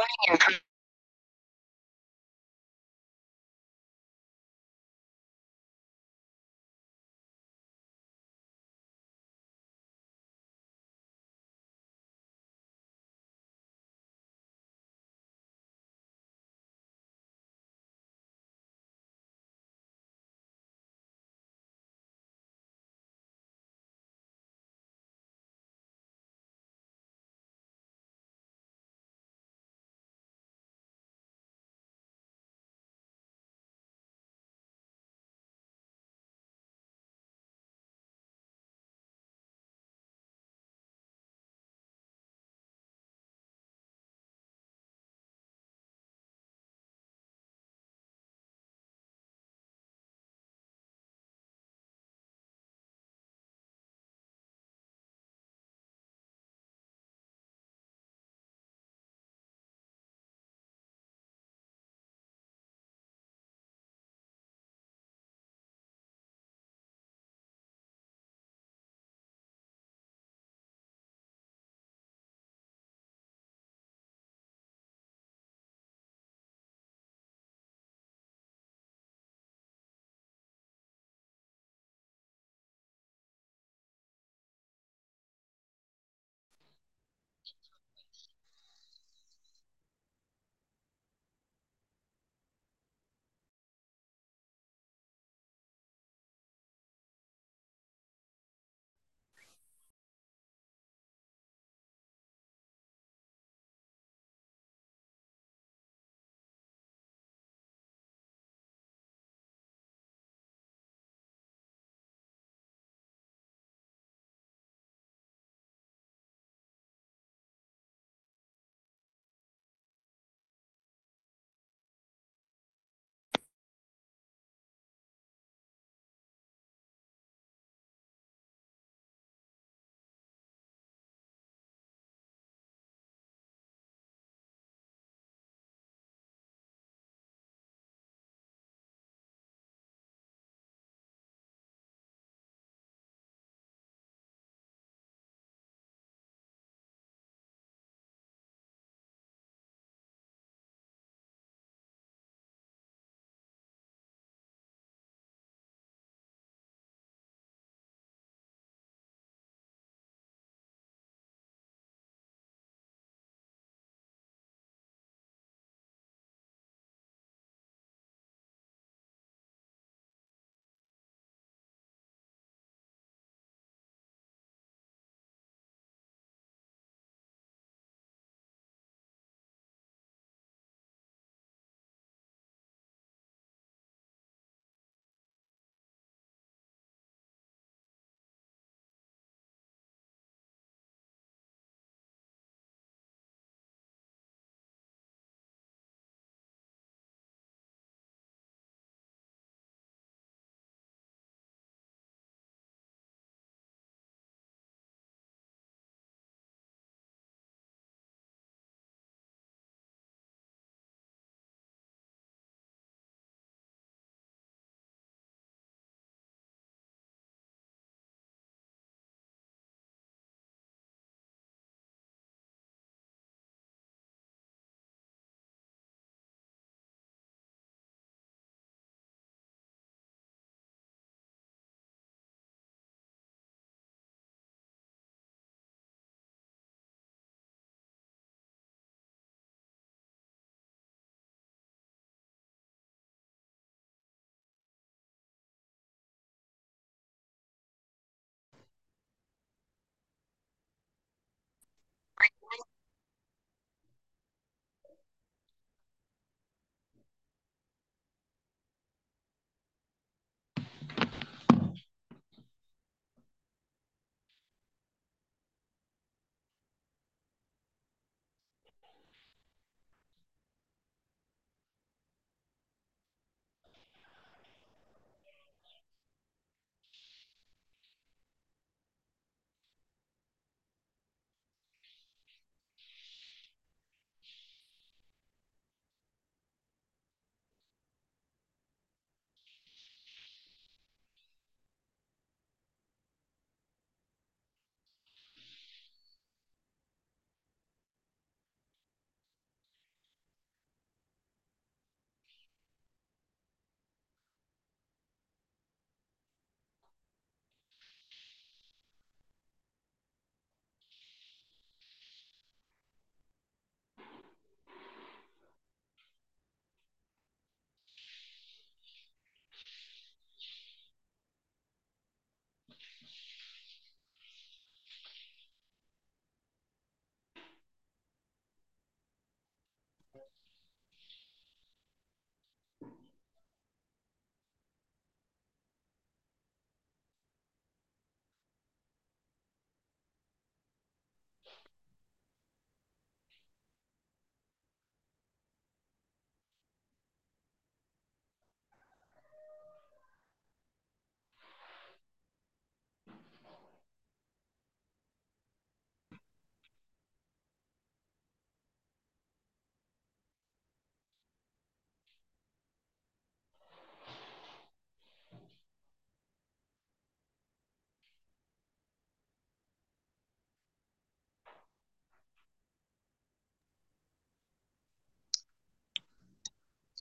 Warning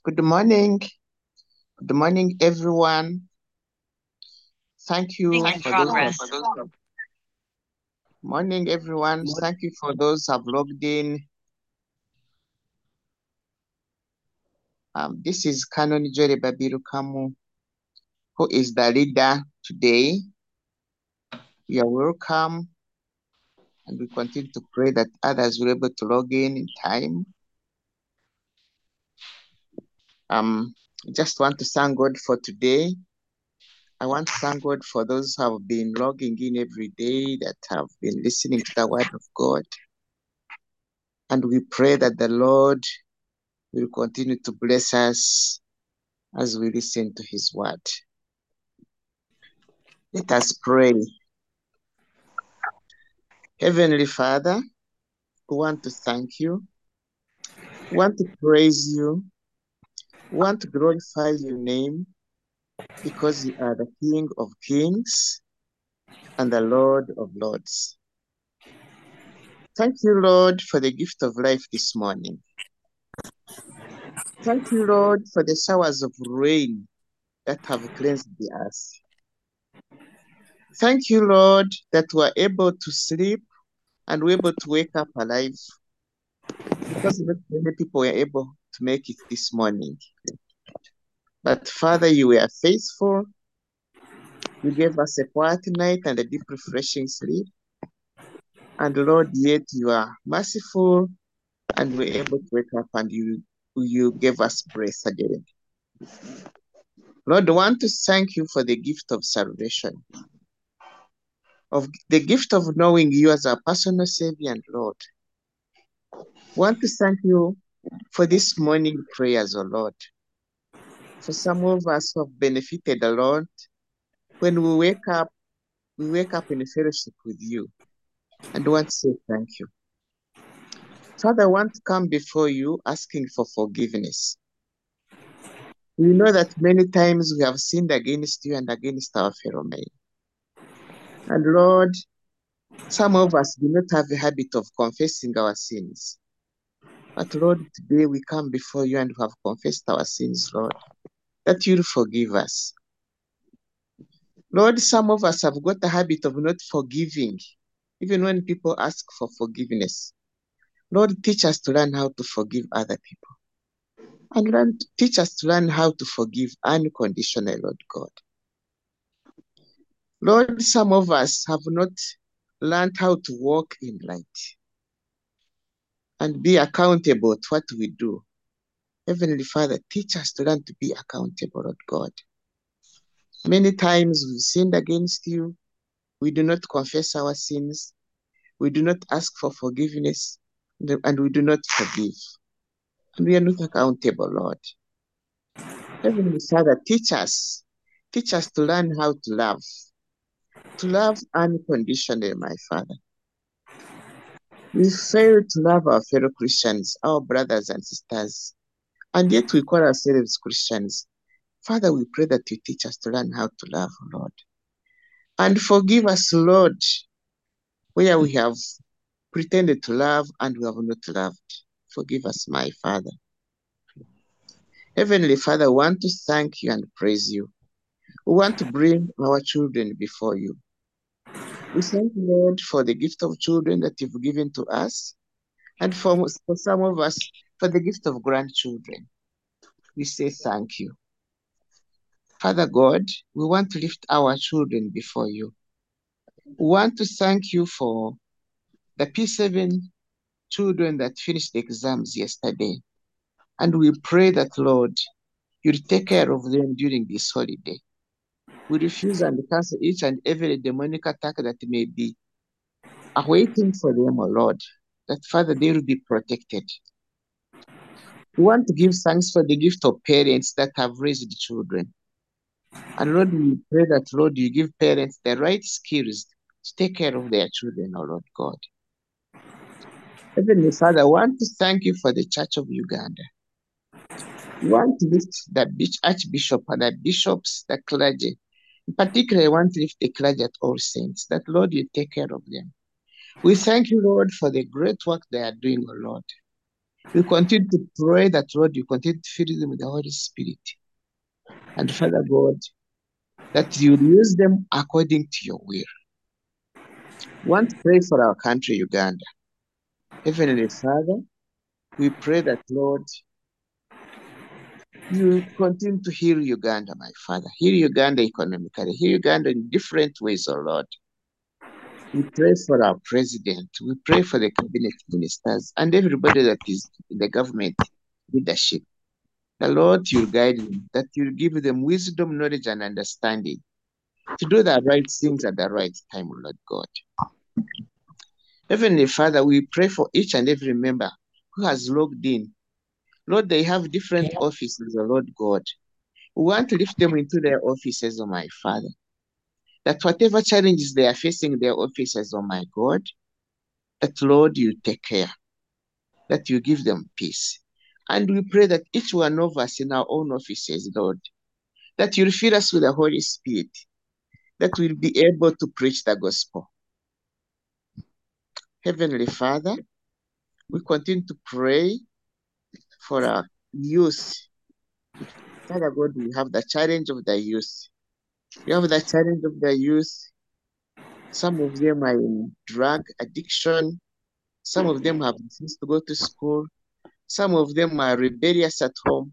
Good morning. Good morning, everyone. Thank you In for those. progress. Morning, everyone. Thank you for those who have logged in. Um, this is Canon Jory Babirukamu, who is the leader today. You are welcome. And we continue to pray that others will be able to log in in time. Um, just want to thank God for today. I want to thank God for those who have been logging in every day, that have been listening to the word of God. And we pray that the Lord will continue to bless us as we listen to his word. Let us pray. Heavenly Father, we want to thank you. We want to praise you. Want to glorify your name because you are the King of kings and the Lord of lords. Thank you, Lord, for the gift of life this morning. Thank you, Lord, for the showers of rain that have cleansed the earth. Thank you, Lord, that we are able to sleep and we're able to wake up alive because not many people were able make it this morning. But Father, you were faithful. You gave us a quiet night and a deep, refreshing sleep. And Lord, yet you are merciful and we're able to wake up and you, you gave us breath again. Lord, I want to thank you for the gift of salvation, of the gift of knowing you as our personal Savior and Lord. I want to thank you for this morning prayers, O Lord. For some of us who have benefited a lot, when we wake up, we wake up in a fellowship with you. And want to say thank you. Father, I want to come before you asking for forgiveness. We know that many times we have sinned against you and against our fellow men. And Lord, some of us do not have a habit of confessing our sins. But Lord, today we come before you and we have confessed our sins, Lord, that you'll forgive us. Lord, some of us have got a habit of not forgiving, even when people ask for forgiveness. Lord, teach us to learn how to forgive other people. And learn, teach us to learn how to forgive unconditionally, Lord God. Lord, some of us have not learned how to walk in light and be accountable to what we do. Heavenly Father, teach us to learn to be accountable, Lord God. Many times we've sinned against you. We do not confess our sins. We do not ask for forgiveness, and we do not forgive. And we are not accountable, Lord. Heavenly Father, teach us. Teach us to learn how to love. To love unconditionally, my Father. We fail to love our fellow Christians, our brothers and sisters, and yet we call ourselves Christians. Father, we pray that you teach us to learn how to love, Lord. And forgive us, Lord, where we have pretended to love and we have not loved. Forgive us, my Father. Heavenly Father, we want to thank you and praise you. We want to bring our children before you. We thank you, Lord, for the gift of children that you've given to us, and for, for some of us, for the gift of grandchildren. We say thank you. Father God, we want to lift our children before you. We want to thank you for the P7 children that finished the exams yesterday. And we pray that, Lord, you'll take care of them during this holiday. We refuse and cancel each and every demonic attack that may be awaiting for them, O Lord, that, Father, they will be protected. We want to give thanks for the gift of parents that have raised children. And Lord, we pray that, Lord, you give parents the right skills to take care of their children, O Lord God. Heavenly Father, I want to thank you for the Church of Uganda. We want to lift the Archbishop and the bishops, the clergy. In particular, I want to lift clergy at all saints, that, Lord, you take care of them. We thank you, Lord, for the great work they are doing, O Lord. We continue to pray that, Lord, you continue to fill them with the Holy Spirit. And Father God, that you use them according to your will. To pray for our country, Uganda. Heavenly Father, we pray that, Lord, you continue to heal Uganda, my Father. Heal Uganda economically. Heal Uganda in different ways, oh Lord. We pray for our president. We pray for the cabinet ministers and everybody that is in the government leadership. The Lord, you'll guide them, that you'll give them wisdom, knowledge, and understanding to do the right things at the right time, Lord God. Heavenly Father, we pray for each and every member who has logged in. Lord, they have different offices, oh Lord God. We want to lift them into their offices, oh my Father. That whatever challenges they are facing in their offices, oh my God, that Lord, you take care, that you give them peace. And we pray that each one of us in our own offices, Lord, that you'll fill us with the Holy Spirit, that we'll be able to preach the gospel. Heavenly Father, we continue to pray for our youth. Father God, we have the challenge of the youth. We have the challenge of the youth. Some of them are in drug addiction. Some of them have refused to go to school. Some of them are rebellious at home.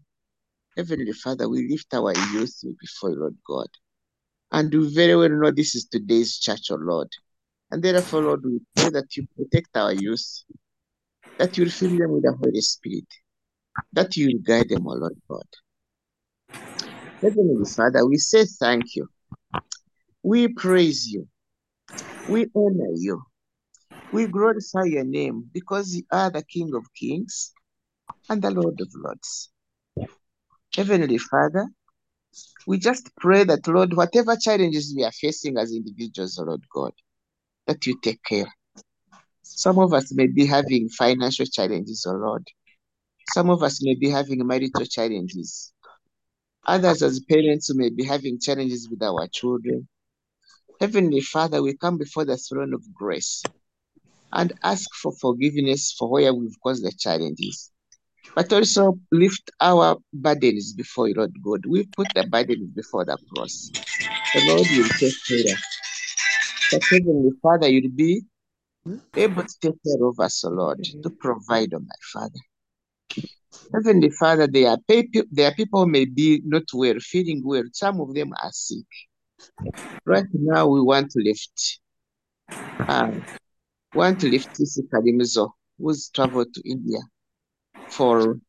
Heavenly Father, we lift our youth before Lord God. And we very well know this is today's church, O Lord. And therefore, Lord, we pray that you protect our youth, that you fill them with the Holy Spirit, that you will guide them, O Lord God. Heavenly Father, we say thank you. We praise you. We honor you. We glorify your name because you are the King of Kings and the Lord of Lords. Heavenly Father, we just pray that, Lord, whatever challenges we are facing as individuals, Lord God, that you take care. Some of us may be having financial challenges, oh Lord. Some of us may be having marital challenges. Others, as parents, may be having challenges with our children. Heavenly Father, we come before the throne of grace and ask for forgiveness for where we've caused the challenges. But also lift our burdens before you, Lord God. We put the burdens before the cross. The Lord will take care. of But Heavenly Father, you'll be able to take care of us, O Lord, to provide, oh my Father. Heavenly Father, there are, people, there are people may be not well, feeling well. Some of them are sick. Right now, we want to lift, uh, want to lift Kalimizo, who's traveled to India for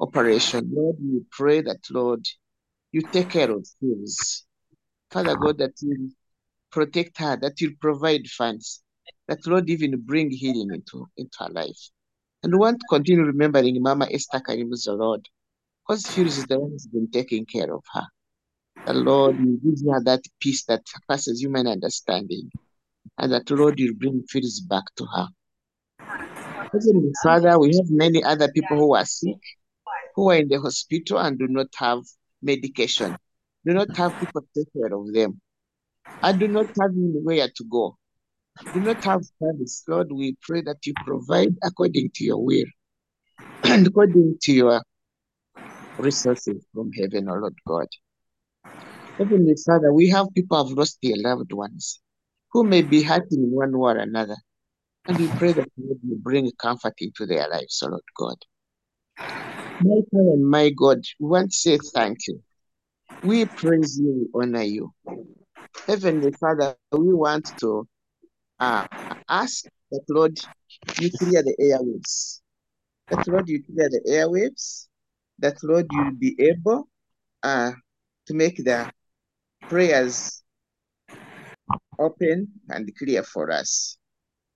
operation. Lord, we pray that, Lord, you take care of things. Father God, that you protect her, that you provide funds, that Lord even bring healing into, into her life. And we want to continue remembering Mama Esther Karimuzo, Lord, because she is the one who's been taking care of her. The Lord will give her that peace that passes human understanding, and that Lord will bring peace back to her. Father, we have many other people who are sick, who are in the hospital and do not have medication, do not have people to take care of them, and do not have anywhere to go do not have service, Lord, we pray that you provide according to your will and according to your resources from heaven, O Lord God. Heavenly Father, we have people who have lost their loved ones who may be hurting in one way or another. And we pray that you bring comfort into their lives, O Lord God. My Father and my God, we want to say thank you. We praise you, we honor you. Heavenly Father, we want to uh, ask that Lord, you clear the airwaves. That Lord, you clear the airwaves. That Lord, you'll be able uh, to make the prayers open and clear for us.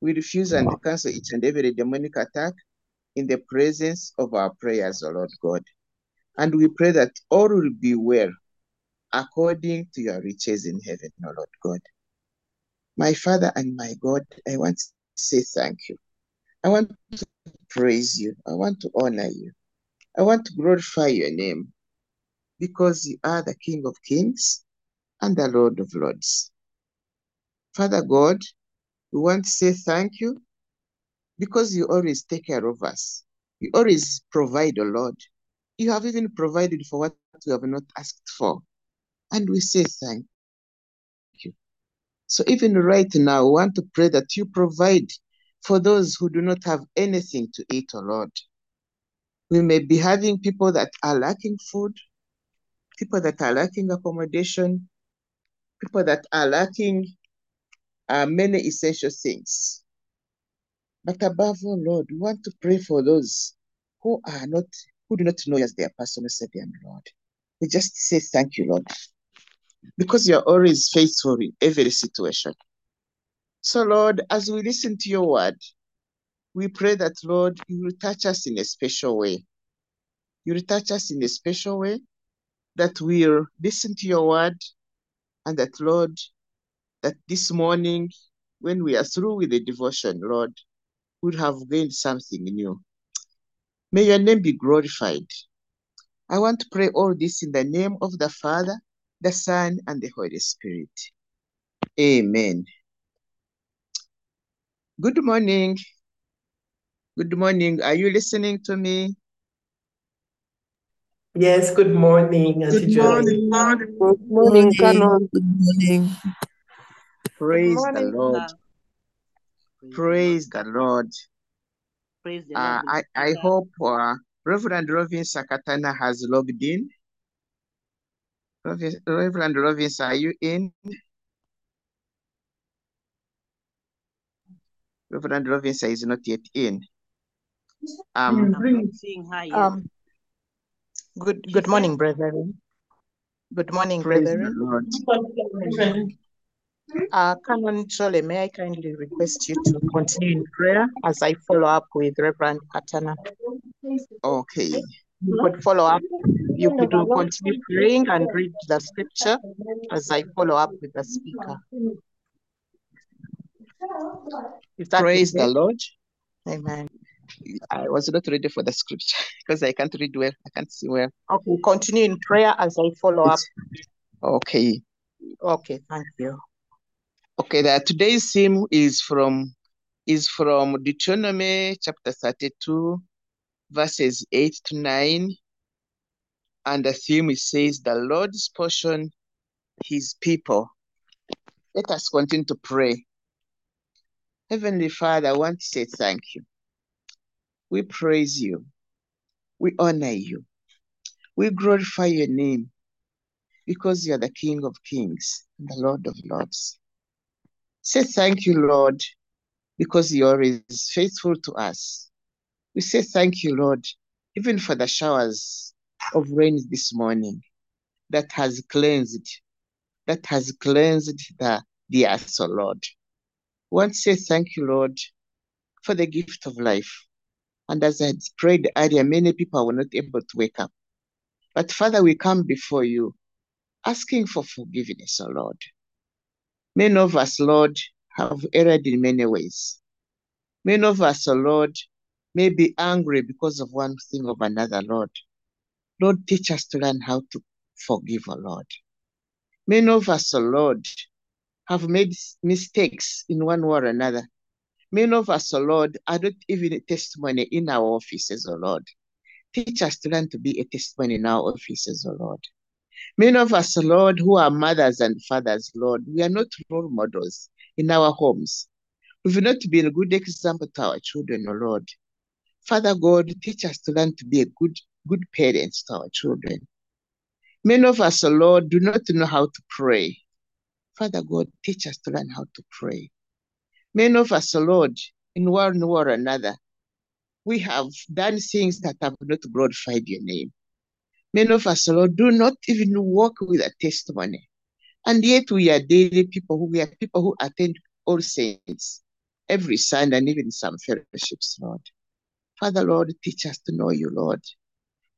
We refuse and cancel each and every demonic attack in the presence of our prayers, O Lord God. And we pray that all will be well according to your riches in heaven, O Lord God. My Father and my God, I want to say thank you. I want to praise you. I want to honor you. I want to glorify your name because you are the King of Kings and the Lord of Lords. Father God, we want to say thank you because you always take care of us. You always provide, O Lord. You have even provided for what we have not asked for. And we say thank you. So even right now, we want to pray that you provide for those who do not have anything to eat, O Lord. We may be having people that are lacking food, people that are lacking accommodation, people that are lacking uh, many essential things. But above all, Lord, we want to pray for those who are not, who do not know you as their personal Savior and Lord. We just say thank you, Lord, because you are always faithful in every situation. So, Lord, as we listen to your word, we pray that, Lord, you will touch us in a special way. You will touch us in a special way, that we'll listen to your word, and that, Lord, that this morning, when we are through with the devotion, Lord, we'll have gained something new. May your name be glorified. I want to pray all this in the name of the Father, the Son, and the Holy Spirit. Amen. Good morning. Good morning. Are you listening to me? Yes, good morning, Auntie Good Johnny. morning. Good morning, Canon. Good morning. Praise Good the Lord. sir. Praise the Lord. Praise the Uh, Lord. I, I hope uh, Reverend Rovin Sakatana has logged in. Rovin- Reverend Rovin, are you in? Reverend Rovin is not yet in. Um, I'm seeing her yet. Um, good good morning, brethren. Good morning, praise the brethren. Lord. Uh, Canon Chole, may I kindly request you to continue in prayer as I follow up with Reverend Katana. Okay. You could follow up. You could continue praying and read the scripture as I follow up with the speaker. Praise the? Lord. Amen. I was not ready for the scripture because I can't read well. I can't see well. Okay, continue in prayer as I follow up. Okay. Okay, thank you. Okay, the today's theme is from is from Deuteronomy chapter 32, verses 8 to 9. And the theme it says, The Lord's portion, his people. Let us continue to pray. Heavenly Father, I want to say thank you. We praise you. We honor you. We glorify your name because you are the King of kings and the Lord of lords. Say thank you, Lord, because you are faithful to us. We say thank you, Lord, even for the showers of rain this morning that has cleansed, that has cleansed the, the earth, oh Lord. We want to say thank you, Lord, for the gift of life. And as I had prayed earlier, many people were not able to wake up. But Father, we come before you asking for forgiveness, O Lord. Many of us, Lord, have erred in many ways. Many of us, O Lord, may be angry because of one thing or another, Lord. Lord, teach us to learn how to forgive, O Lord. Many of us, O Lord, have made mistakes in one way or another. Many of us, O Lord, are not even a testimony in our offices, O Lord. Teach us to learn to be a testimony in our offices, O Lord. Many of us, Lord, who are mothers and fathers, Lord, we are not role models in our homes. We've not been a good example to our children, O Lord. Father God, teach us to learn to be a good, good parents to our children. Many of us, O Lord, do not know how to pray. Father God, teach us to learn how to pray. Many of us, O Lord, in one way or another, we have done things that have not glorified your name. Many of us, Lord, do not even walk with a testimony. And yet we are daily people who we are people who attend all saints every Sunday and even some fellowships, Lord. Father, Lord, teach us to know you, Lord.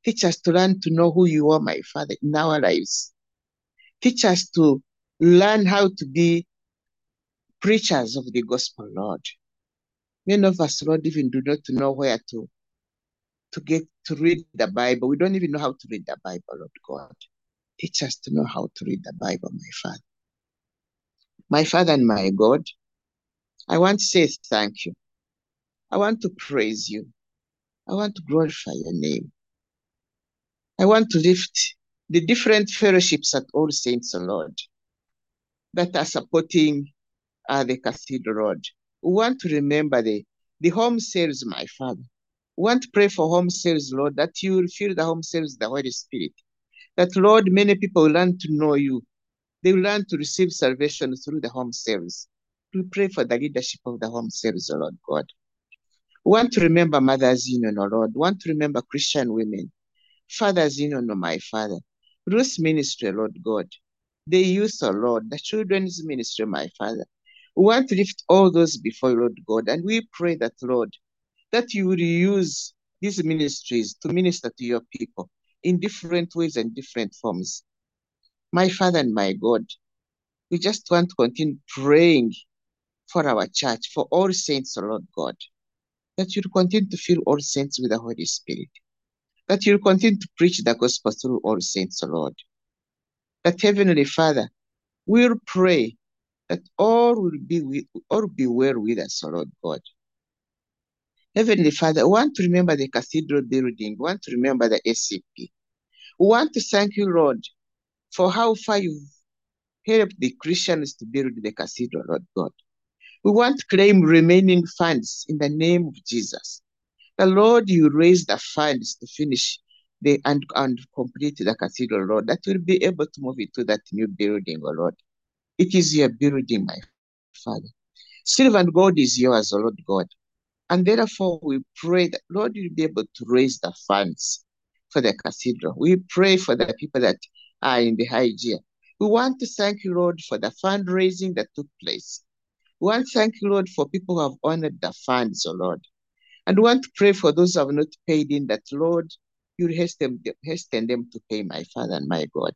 Teach us to learn to know who you are, my Father, in our lives. Teach us to learn how to be preachers of the gospel, Lord. Many of us, Lord, even do not know where to, to get to read the Bible. We don't even know how to read the Bible, Lord God. Teach us to know how to read the Bible, my Father. My Father and my God, I want to say thank you. I want to praise you. I want to glorify your name. I want to lift the different fellowships at All Saints, O Lord, that are supporting uh, the Cathedral Road. We want to remember the, the home sales, my Father. We want to pray for home sales, Lord, that you will fill the home sales with the Holy Spirit. That, Lord, many people will learn to know you. They will learn to receive salvation through the home sales. We pray for the leadership of the home sales, Lord God. We want to remember Mothers Union, O Lord. We want to remember Christian women. Fathers Union, O my Father. Ruth's ministry, Lord God. The youth, O Lord. The children's ministry, my Father. We want to lift all those before you, Lord God. And we pray that, Lord, that you will use these ministries to minister to your people in different ways and different forms. My Father and my God, we just want to continue praying for our church, for all saints, O Lord God, that you'll continue to fill all saints with the Holy Spirit, that you'll continue to preach the gospel through all saints, Lord. That Heavenly Father, we'll pray that all will be with, all be well with us, Lord God. Heavenly Father, we want to remember the cathedral building. We want to remember the SCP. We want to thank you, Lord, for how far you've helped the Christians to build the cathedral, Lord God. We want to claim remaining funds in the name of Jesus. The Lord, you raise the funds to finish the and, and complete the cathedral, Lord, that will be able to move into that new building, oh Lord. It is your building, my Father. Silver and gold is yours, O Lord God. And therefore, we pray that, Lord, you'll be able to raise the funds for the cathedral. We pray for the people that are in the high gear. We want to thank you, Lord, for the fundraising that took place. We want to thank you, Lord, for people who have honored the funds, O Lord. And we want to pray for those who have not paid in that, Lord, you hasten, hasten them to pay, my Father and my God.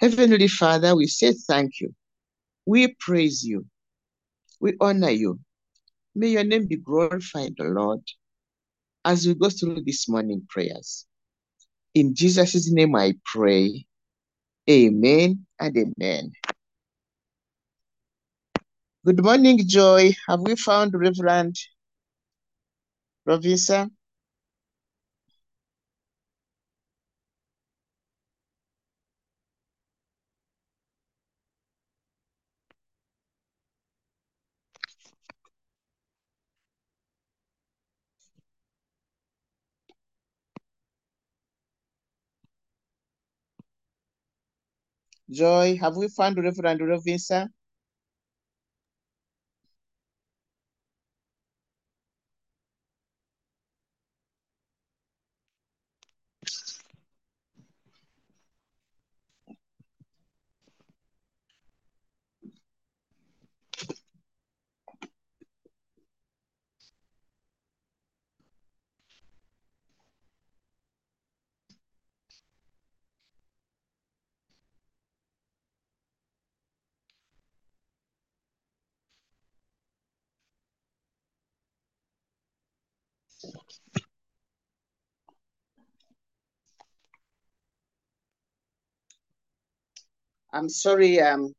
Heavenly Father, we say thank you. We praise you. We honor you. May your name be glorified, O Lord, as we go through this morning prayers. In Jesus' name I pray. Amen and amen. Good morning, Joy. Have we found Reverend Rovisa? Joy, have we found Reverend Rovisa? I'm sorry, um,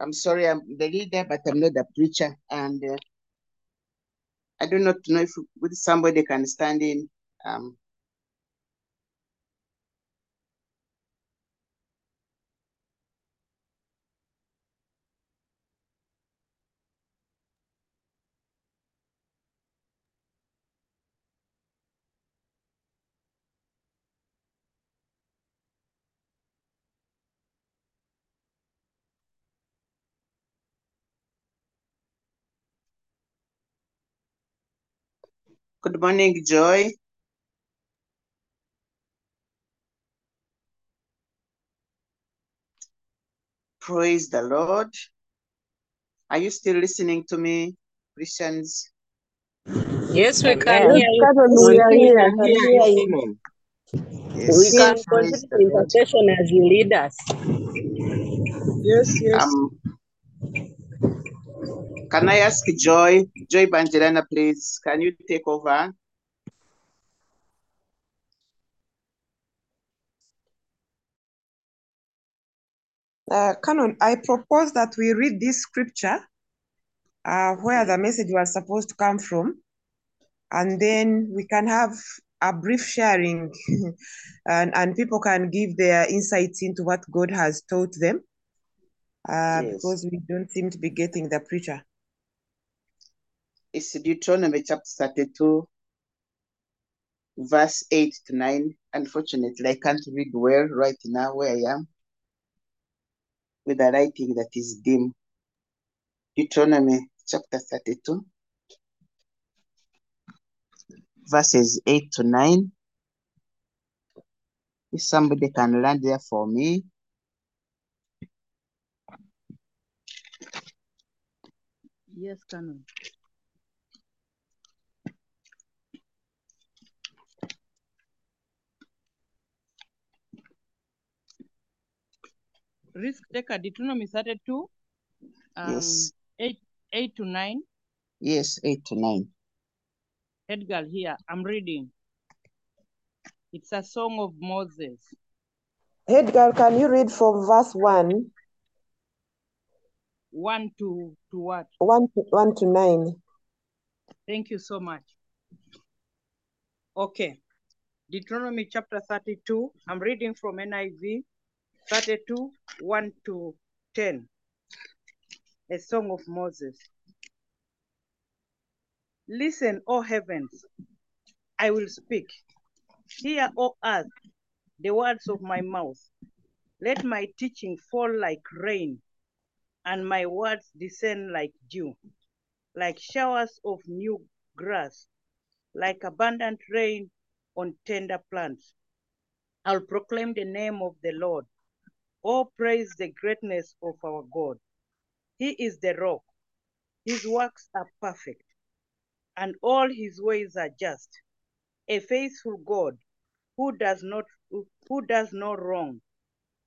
I'm sorry, I'm the leader, but I'm not the preacher. And uh, I do not know if somebody can stand in. Um, Good morning, Joy. Praise the Lord. Are you still listening to me, Christians? Yes, we can Amen. hear you. Canon, We we are can here. hear you. Amen. We Yes, can praise continue the Lord. intercession as you lead us. Yes, yes. Um, can I ask Joy, Joy Bangelana, please, can you take over? Uh, Canon, I propose that we read this scripture uh, where the message was supposed to come from. and then we can have a brief sharing and, and people can give their insights into what God has taught them uh, Yes. because we don't seem to be getting the preacher. It's Deuteronomy chapter 32, verse 8 to 9. Unfortunately, I can't read well right now where I am with a writing that is dim. Deuteronomy chapter 32, verses 8 to 9. If somebody can land there for me. Yes, Canon. Risk taker Deuteronomy 32, um, Yes. 8, 8 to 9. Yes, 8 to 9. Edgar here, I'm reading. It's a song of Moses. Edgar, can you read from verse 1, 1 to, to what? 1 to, 1 to 9? Thank you so much. Okay. Deuteronomy chapter 32. I'm reading from NIV 32, 1 to 10. A song of Moses. Listen, O heavens, I will speak. Hear, O earth, the words of my mouth. Let my teaching fall like rain, and my words descend like dew, like showers of new grass, like abundant rain on tender plants. I'll proclaim the name of the Lord. Oh, praise the greatness of our God. He is the rock. His works are perfect, and all his ways are just. A faithful God who does not who does no wrong.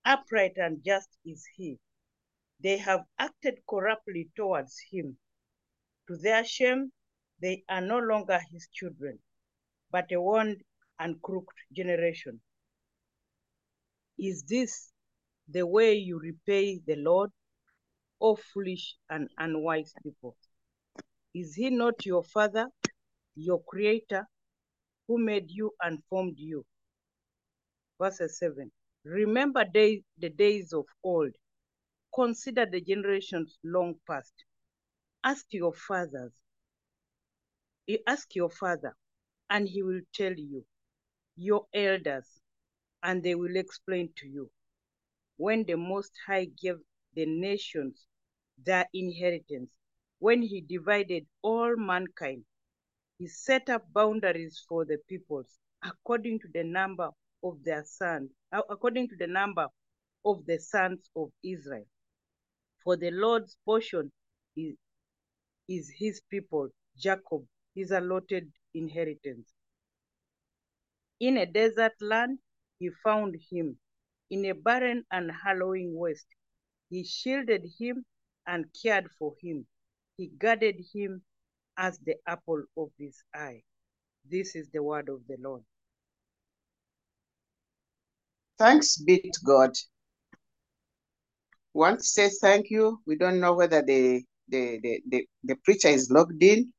Upright and just is he. They have acted corruptly towards him. To their shame, they are no longer his children, but a warned and crooked generation. Is this the way you repay the Lord, O foolish and unwise people? Is he not your father, your creator, who made you and formed you? Verse 7. Remember day, the days of old. Consider the generations long past. Ask your fathers. Ask your father, and he will tell you, your elders, and they will explain to you. When the Most High gave the nations their inheritance, when he divided all mankind, he set up boundaries for the peoples according to the number of their sons, uh, according to the number of the sons of Israel. For the Lord's portion is, is his people, Jacob, his allotted inheritance. In a desert land, he found him. In a barren and hallowing waste, he shielded him and cared for him. He guarded him as the apple of his eye. This is the word of the Lord. Thanks be to God. Want to say thank you. We don't know whether the, the, the, the, the preacher is logged in,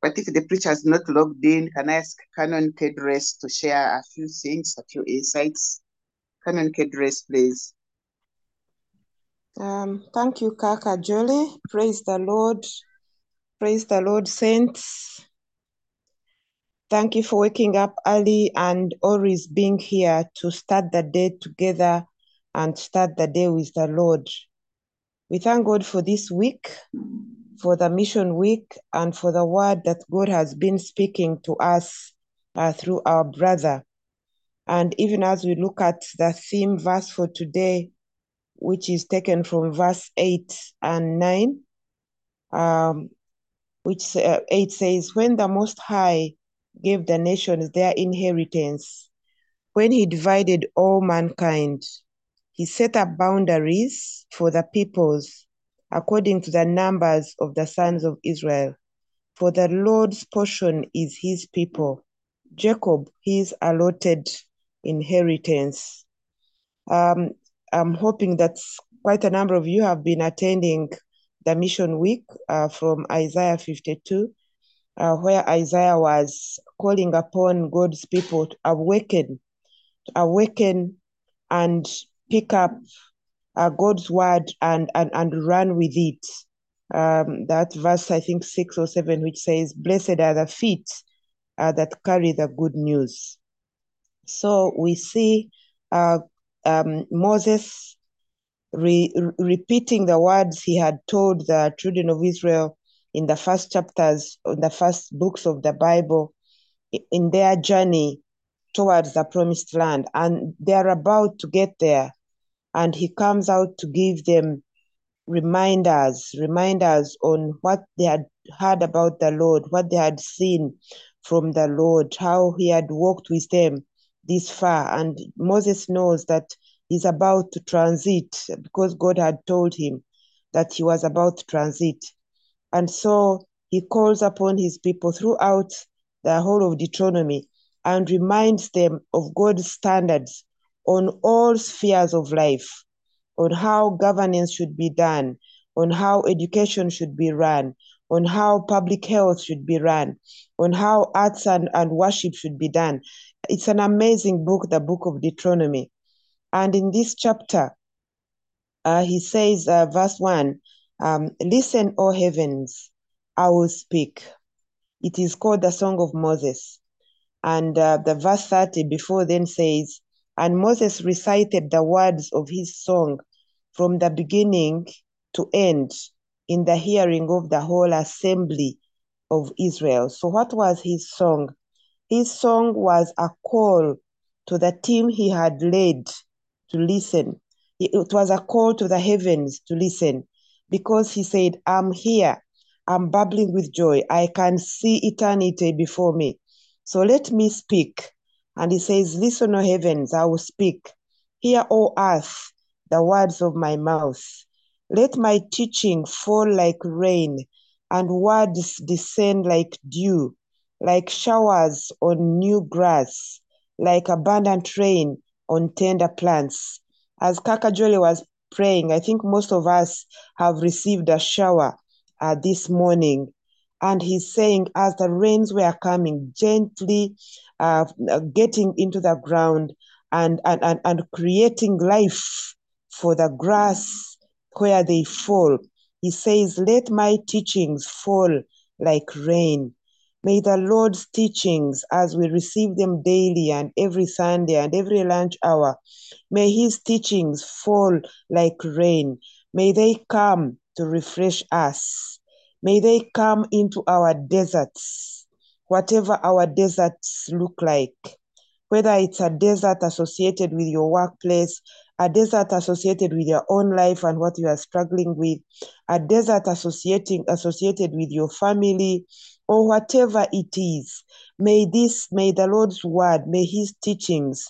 but if the preacher is not logged in, can I ask Canon Kedrace to share a few things, a few insights? Canon Kedrace, please. Um, thank you, Kaka Jolie. Praise the Lord. Praise the Lord, saints. Thank you for waking up early and always being here to start the day together and start the day with the Lord. We thank God for this week, for the mission week, and for the word that God has been speaking to us uh, through our brother. And even as we look at the theme verse for today, which is taken from verse 8 and 9, um, which uh, 8 says, When the Most High gave the nations their inheritance, when he divided all mankind, he set up boundaries for the peoples according to the numbers of the sons of Israel. For the Lord's portion is his people, Jacob his allotted inheritance. Um, I'm hoping that quite a number of you have been attending the mission week uh, from Isaiah 52. uh, where Isaiah was calling upon God's people to awaken, to awaken and pick up uh, God's word and, and, and run with it. Um, that verse, I think six or seven, which says, Blessed are the feet uh, that carry the good news. So we see uh, um, Moses re- repeating the words he had told the children of Israel in the first chapters, in the first books of the Bible, in their journey towards the promised land. And they're about to get there. And he comes out to give them reminders, reminders on what they had heard about the Lord, what they had seen from the Lord, how he had walked with them this far. And Moses knows that he's about to transit because God had told him that he was about to transit. And so he calls upon his people throughout the whole of Deuteronomy and reminds them of God's standards on all spheres of life, on how governance should be done, on how education should be run, on how public health should be run, on how arts and, and worship should be done. It's an amazing book, the book of Deuteronomy. And in this chapter, uh, he says, uh, verse 1 um, Listen, O heavens, I will speak. It is called the Song of Moses. And uh, the verse 30 before then says, And Moses recited the words of his song from the beginning to end in the hearing of the whole assembly of Israel. So, what was his song? His song was a call to the team he had led to listen. It was a call to the heavens to listen because he said, I'm here. I'm bubbling with joy. I can see eternity before me. So let me speak. And he says, Listen, O heavens, I will speak. Hear, O earth, the words of my mouth. Let my teaching fall like rain, and words descend like dew, like showers on new grass, like abundant rain on tender plants. As Kaka Jolie was praying, I think most of us have received a shower uh, this morning. And he's saying, as the rains were coming, gently uh, getting into the ground and, and, and, and creating life for the grass where they fall. He says, Let my teachings fall like rain. May the Lord's teachings, as we receive them daily and every Sunday and every lunch hour, may his teachings fall like rain. May they come to refresh us. May they come into our deserts, whatever our deserts look like, whether it's a desert associated with your workplace, a desert associated with your own life and what you are struggling with, a desert associating associated with your family, or whatever it is. May this, may the Lord's word, may his teachings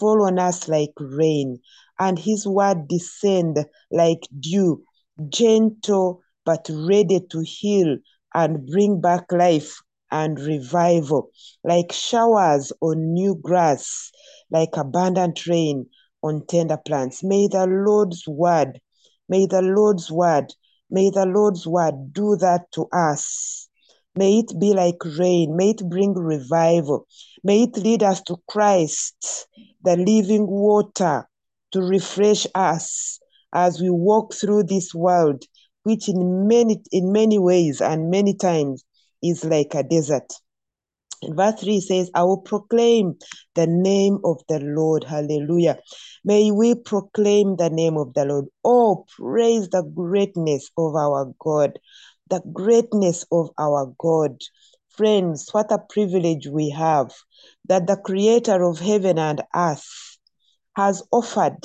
fall on us like rain, and his word descend like dew, gentle but ready to heal and bring back life and revival, like showers on new grass, like abundant rain on tender plants. May the Lord's word, may the Lord's word, may the Lord's word do that to us. May it be like rain. May it bring revival. May it lead us to Christ, the living water, to refresh us as we walk through this world, which in many in many ways and many times is like a desert. Verse 3 says, I will proclaim the name of the Lord. Hallelujah. May we proclaim the name of the Lord. Oh, praise the greatness of our God. The greatness of our God. Friends, what a privilege we have that the creator of heaven and earth has offered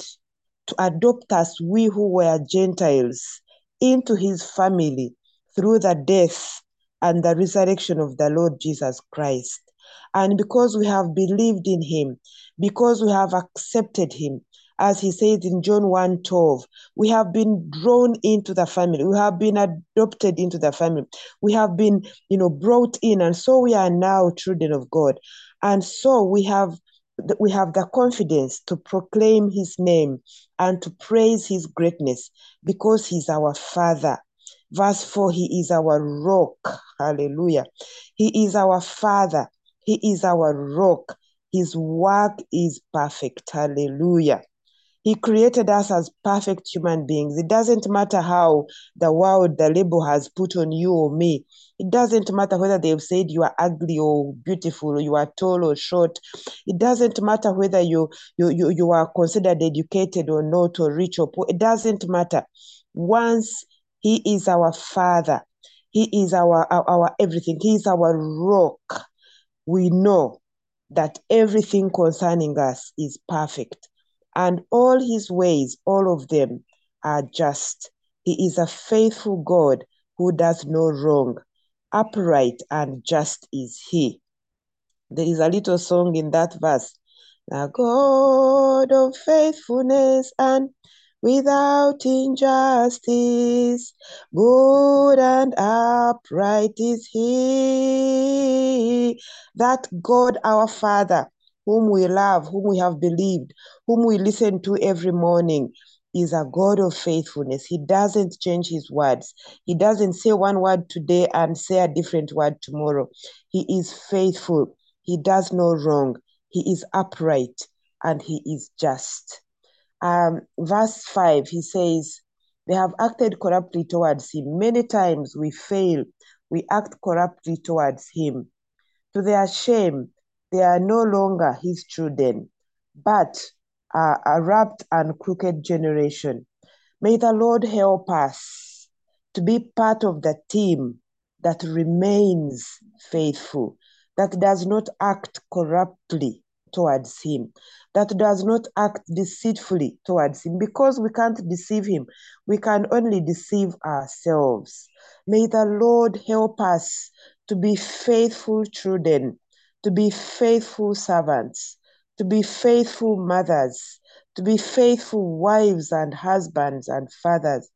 to adopt us, we who were Gentiles, into his family through the death and the resurrection of the Lord Jesus Christ. And because we have believed in him, because we have accepted him, as he says in John 1 12, we have been drawn into the family. We have been adopted into the family. We have been, you know, brought in. And so we are now children of God. And so we have we have the confidence to proclaim his name and to praise his greatness because he's our father. Verse 4 He is our rock. Hallelujah. He is our Father. He is our rock. His work is perfect. Hallelujah. He created us as perfect human beings. It doesn't matter how the world, the label has put on you or me. It doesn't matter whether they've said you are ugly or beautiful, or you are tall or short. It doesn't matter whether you you you, you are considered educated or not, or rich or poor. It doesn't matter. Once He is our Father, He is our our, our everything. He is our rock. We know that everything concerning us is perfect and all his ways, all of them, are just. He is a faithful God who does no wrong. Upright and just is he. There is a little song in that verse. The God of faithfulness and without injustice, good and upright is he. That God, our Father, whom we love, whom we have believed, whom we listen to every morning, is a God of faithfulness. He doesn't change his words. He doesn't say one word today and say a different word tomorrow. He is faithful. He does no wrong. He is upright and he is just. Um, verse 5, he says, They have acted corruptly towards him. Many times we fail. We act corruptly towards him. To their shame, they are no longer his children, but a wrapped and crooked generation. May the Lord help us to be part of the team that remains faithful, that does not act corruptly towards him, that does not act deceitfully towards him, because we can't deceive him. We can only deceive ourselves. May the Lord help us to be faithful children, to be faithful servants, to be faithful mothers, to be faithful wives and husbands and fathers,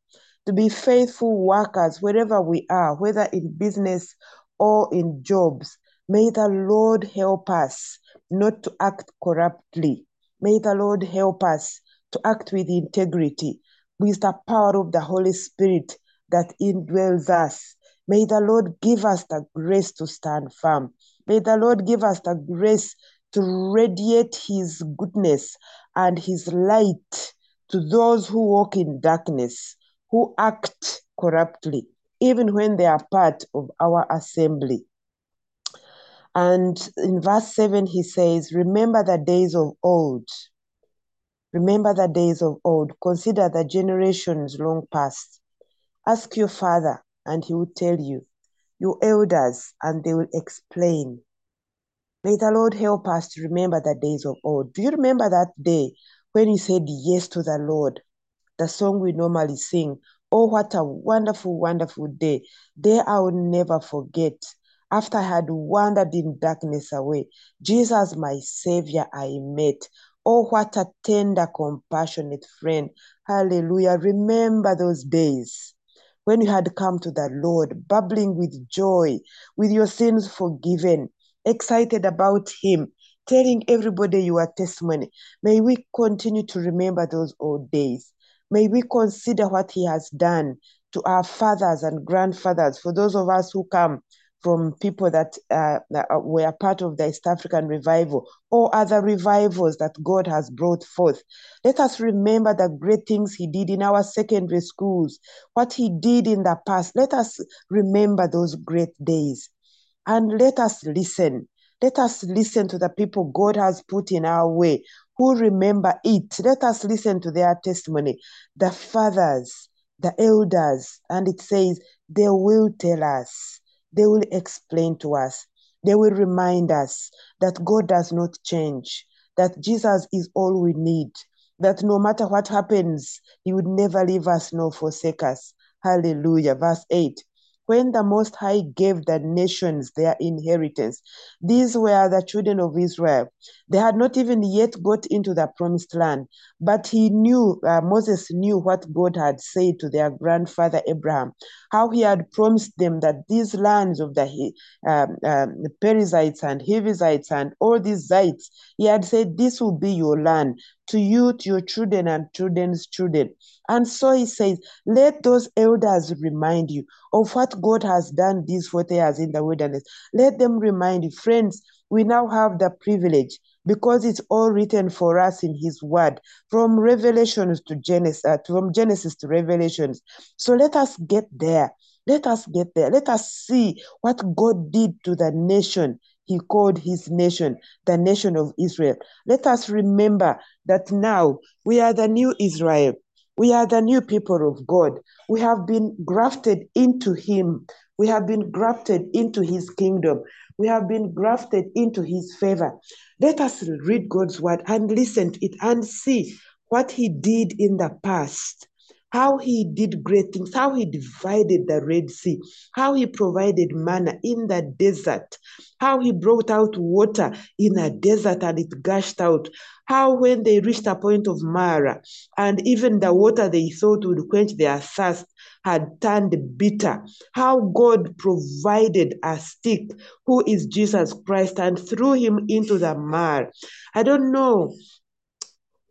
to be faithful workers wherever we are, whether in business or in jobs. May the Lord help us not to act corruptly. May the Lord help us to act with integrity, with the power of the Holy Spirit that indwells us. May the Lord give us the grace to stand firm. May the Lord give us the grace to radiate His goodness and His light to those who walk in darkness, who act corruptly, even when they are part of our assembly. And in verse 7, he says, Remember the days of old. Remember the days of old. Consider the generations long past. Ask your father, and he will tell you. Your elders, and they will explain. May the Lord help us to remember the days of old. Do you remember that day when you said yes to the Lord? The song we normally sing. Oh, what a wonderful, wonderful day. Day I will never forget. After I had wandered in darkness away, Jesus, my Savior, I met. Oh, what a tender, compassionate friend. Hallelujah. Remember those days when you had come to the Lord, bubbling with joy, with your sins forgiven, excited about Him, telling everybody your testimony. May we continue to remember those old days. May we consider what He has done to our fathers and grandfathers, for those of us who come from people that, uh, that were part of the East African revival or other revivals that God has brought forth. Let us remember the great things He did in our secondary schools, what He did in the past. Let us remember those great days and let us listen. Let us listen to the people God has put in our way who remember it. Let us listen to their testimony. The fathers, the elders, and it says, they will tell us, they will explain to us, they will remind us that God does not change, that Jesus is all we need, that no matter what happens, He would never leave us nor forsake us. Hallelujah. Verse 8 when the Most High gave the nations their inheritance. These were the children of Israel. They had not even yet got into the promised land, but he knew, uh, Moses knew what God had said to their grandfather Abraham, how he had promised them that these lands of the, um, um, the Perizzites and Hivites and all these Zites, he had said, This will be your land to you, to your children, and children's children. And so he says, let those elders remind you of what God has done these 40 years in the wilderness. Let them remind you, friends, we now have the privilege because it's all written for us in his word from revelations to genesis uh, from genesis to revelations. So let us get there. Let us get there. Let us see what god did to the nation he called his nation the nation of israel. Let us remember that now we are the new israel we are the new people of god. We have been grafted into him. We have been grafted into his kingdom. We have been grafted into his favor. Let us read God's word and listen to it and see what he did in the past, how he did great things, how he divided the Red Sea, how he provided manna in the desert, how he brought out water in a desert and it gushed out, how when they reached a point of Marah and even the water they thought would quench their thirst had turned bitter, how God provided a stick who is Jesus Christ and threw him into the mire. I don't know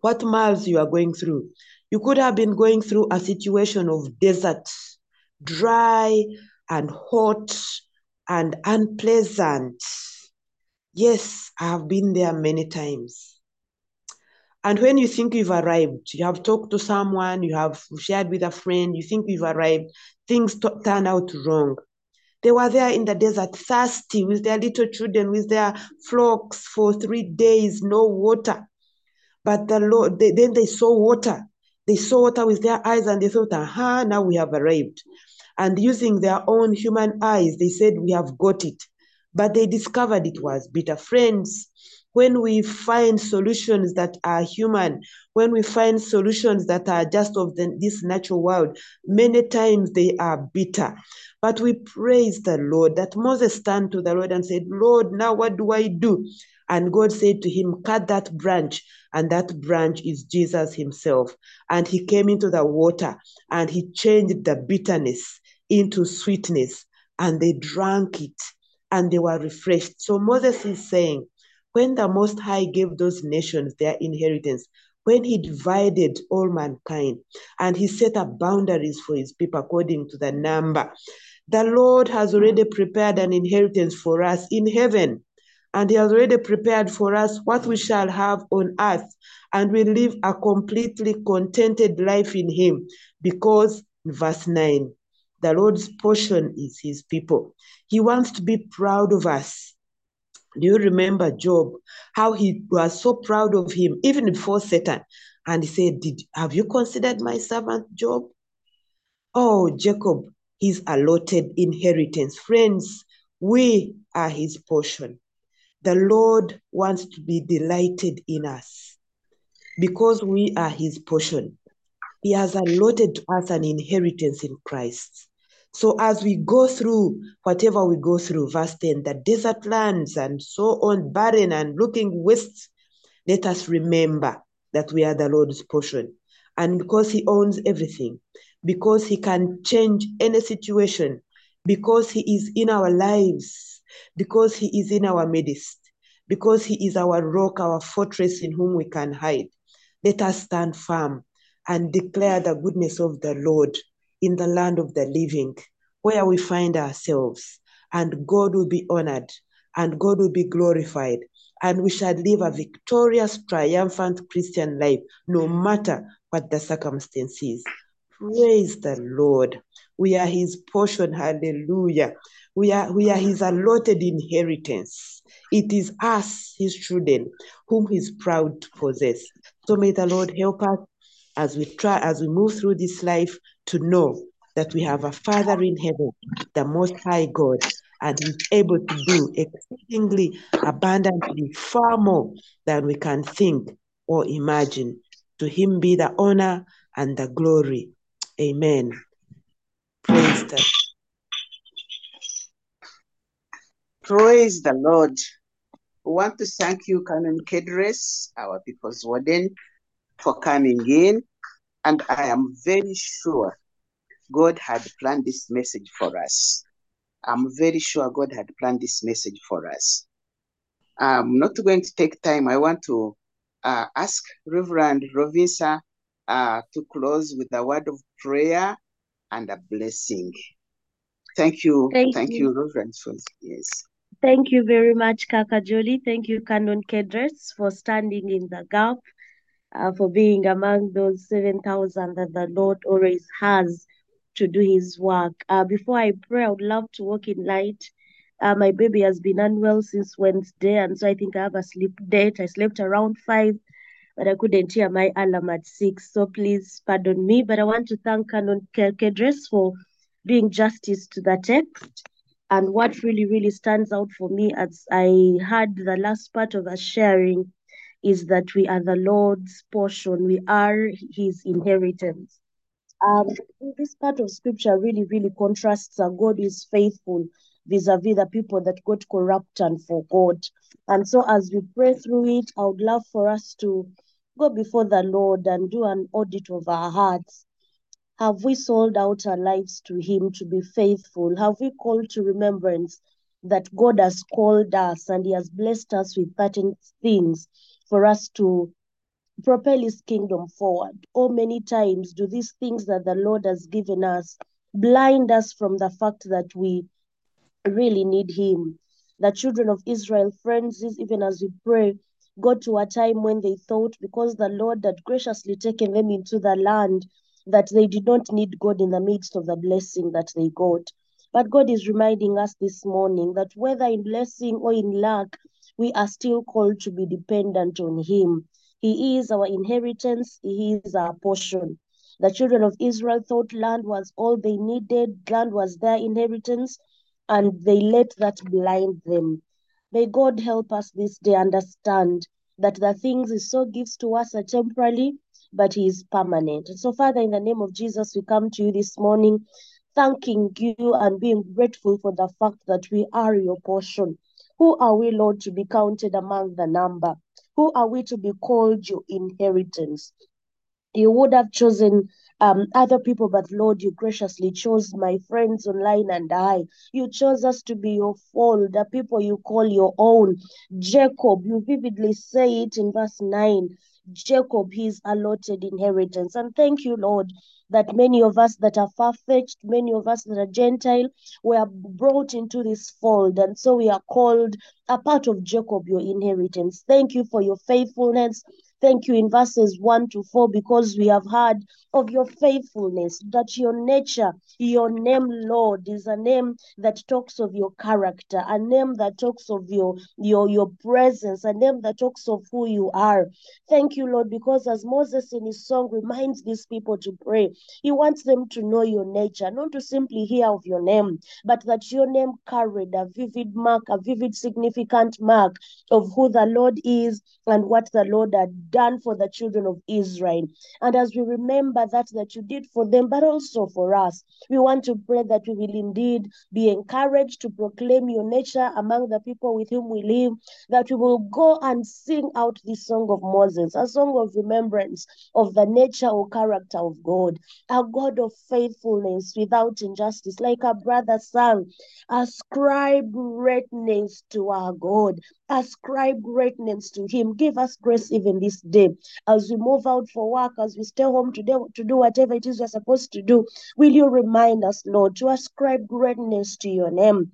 what miles you are going through. You could have been going through a situation of desert, dry and hot and unpleasant. Yes, I have been there many times. And when you think you've arrived, you have talked to someone, you have shared with a friend, you think you've arrived, things turn out wrong. They were there in the desert, thirsty, with their little children, with their flocks for three days, no water. But the Lord, they, then they saw water. They saw water with their eyes and they thought, aha, now we have arrived. And using their own human eyes, they said, we have got it. But they discovered it was bitter. Friends, when we find solutions that are human, when we find solutions that are just of the, this natural world, many times they are bitter. But we praise the Lord that Moses turned to the Lord and said, Lord, now what do I do? And God said to him, Cut that branch. And that branch is Jesus himself. And he came into the water and he changed the bitterness into sweetness. And they drank it and they were refreshed. So Moses is saying, when the Most High gave those nations their inheritance, when he divided all mankind and he set up boundaries for his people according to the number, the Lord has already prepared an inheritance for us in heaven. And he has already prepared for us what we shall have on earth. And we live a completely contented life in him because, verse 9, the Lord's portion is his people. He wants to be proud of us. Do you remember Job? How he was so proud of him, even before Satan. And he said, Did have you considered my servant Job? Oh, Jacob, his allotted inheritance. Friends, we are his portion. The Lord wants to be delighted in us because we are his portion. He has allotted to us an inheritance in Christ. So as we go through whatever we go through, verse 10, the desert lands and so on, barren and looking west, let us remember that we are the Lord's portion. And because He owns everything, because He can change any situation, because He is in our lives, because He is in our midst, because He is our rock, our fortress in whom we can hide, let us stand firm and declare the goodness of the Lord in the land of the living, where we find ourselves, and God will be honored, and God will be glorified, and we shall live a victorious, triumphant Christian life, no matter what the circumstances. Praise the Lord. We are his portion. Hallelujah. We are, we are his allotted inheritance. It is us, his children, whom he's proud to possess. So may the Lord help us as we try, as we move through this life to know that we have a Father in heaven, the Most High God, and He's able to do exceedingly abundantly far more than we can think or imagine. To Him be the honor and the glory. Amen. Praise the Praise the Lord. We want to thank you, Canon Kedrace, our people's warden, for coming in. And I am very sure God had planned this message for us. I'm very sure God had planned this message for us. I'm not going to take time. I want to uh, ask Reverend Rovisa uh, to close with a word of prayer and a blessing. Thank you. Thank Thank you. you, Reverend. Yes. Thank you very much, Kaka Jolie. Thank you, Canon Kedrace, for standing in the gap, uh, for being among those 7,000 that the Lord always has to do his work. Uh, before I pray, I would love to walk in light. Uh, my baby has been unwell since Wednesday, and so I think I have a sleep date. I slept around 5, but I couldn't hear my alarm at 6. So please pardon me. But I want to thank Canon Kedrace for doing justice to the text. And what really, really stands out for me as I heard the last part of us sharing is that we are the Lord's portion, we are his inheritance. Um, this part of scripture really, really contrasts that God is faithful vis-a-vis the people that got corrupt and forgot. And so as we pray through it, I would love for us to go before the Lord and do an audit of our hearts have we sold out our lives to Him to be faithful? Have we called to remembrance that God has called us and He has blessed us with certain things for us to propel His kingdom forward? Or many times do these things that the Lord has given us blind us from the fact that we really need Him? The children of Israel, friends, even as we pray, got to a time when they thought because the Lord had graciously taken them into the land that they did not need God in the midst of the blessing that they got. But God is reminding us this morning that whether in blessing or in lack, we are still called to be dependent on Him. He is our inheritance, He is our portion. The children of Israel thought land was all they needed, land was their inheritance, and they let that blind them. May God help us this day understand that the things He so gives to us are temporary, but He is permanent. And so, Father, in the name of Jesus, we come to you this morning, thanking you and being grateful for the fact that we are your portion. Who are we, Lord, to be counted among the number? Who are we to be called your inheritance? You would have chosen um, other people, but Lord, you graciously chose my friends online and I. You chose us to be your fold, the people you call your own. Jacob, you vividly say it in verse 9. Jacob, his allotted inheritance. And thank you, Lord, that many of us that are far fetched, many of us that are Gentile, were brought into this fold. And so we are called a part of Jacob, your inheritance. Thank you for your faithfulness. Thank you in verses 1 to 4 because we have heard of your faithfulness, that your nature, your name, Lord, is a name that talks of your character, a name that talks of your, your, your presence, a name that talks of who you are. Thank you, Lord, because as Moses in his song reminds these people to pray, he wants them to know your nature, not to simply hear of your name, but that your name carried a vivid mark, a vivid significant mark of who the Lord is and what the Lord had done for the children of Israel. And as we remember that that you did for them, but also for us, we want to pray that we will indeed be encouraged to proclaim your nature among the people with whom we live, that we will go and sing out this song of Moses, a song of remembrance of the nature or character of God, a God of faithfulness without injustice, like our brother sang, ascribe greatness to our God, ascribe greatness to Him. Give us grace even this day as we move out for work, as we stay home today to do whatever it is we're supposed to do. Will you remind us, Lord, to ascribe greatness to your name?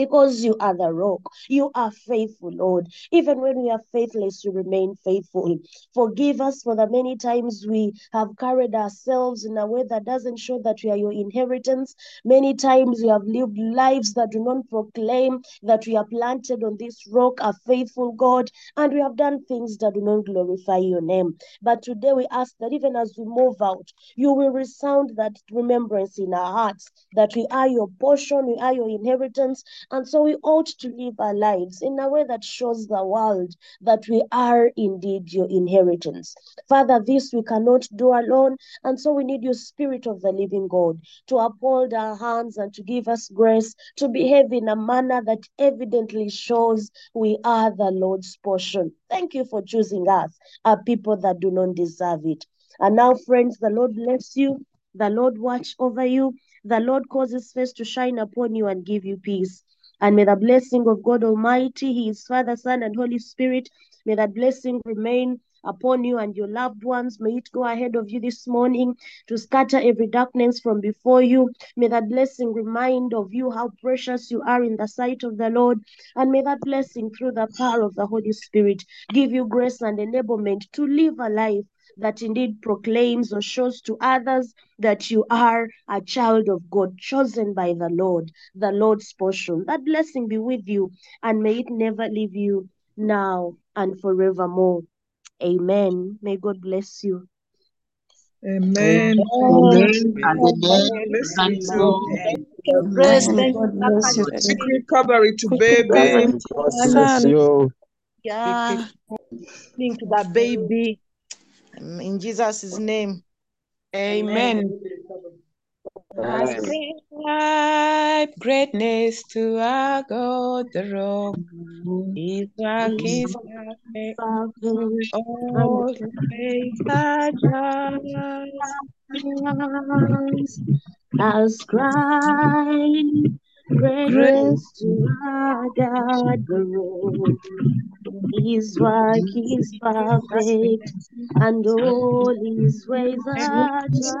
Because you are the rock. You are faithful, Lord. Even when we are faithless, you remain faithful. Forgive us for the many times we have carried ourselves in a way that doesn't show that we are your inheritance. Many times we have lived lives that do not proclaim that we are planted on this rock, a faithful God, and we have done things that do not glorify your name. But today we ask that even as we move out, you will resound that remembrance in our hearts that we are your portion, we are your inheritance, and so we ought to live our lives in a way that shows the world that we are indeed your inheritance. Father, this we cannot do alone. And so we need your spirit of the living God to uphold our hands and to give us grace to behave in a manner that evidently shows we are the Lord's portion. Thank you for choosing us, a people that do not deserve it. And now, friends, the Lord bless you. The Lord watch over you. The Lord cause his face to shine upon you and give you peace. And may the blessing of God Almighty, His Father, Son, and Holy Spirit, may that blessing remain upon you and your loved ones. May it go ahead of you this morning to scatter every darkness from before you. May that blessing remind of you how precious you are in the sight of the Lord. And may that blessing, through the power of the Holy Spirit, give you grace and enablement to live a life that indeed proclaims or shows to others that you are a child of God, chosen by the Lord, the Lord's portion. That blessing be with you, and may it never leave you now and forevermore. Amen. May God bless you. Amen. Amen. Amen. And God amen. bless Thank you you. too. Grace, Amen. thank God you, bless you. Papa Quick Johnny. recovery to Quick baby. recovery. God bless you. Yeah. Listening to the baby. In Jesus' name. Amen. Ascribe greatness to our God, the rock. His work is perfect. Perfect All his ways are just. Ascribe greatness to our God, the Lord. His work is perfect, and all his ways are just.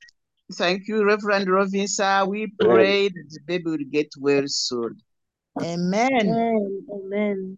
Thank you, Reverend Robinson. We pray that the baby will get well soon. Amen. Amen. Amen.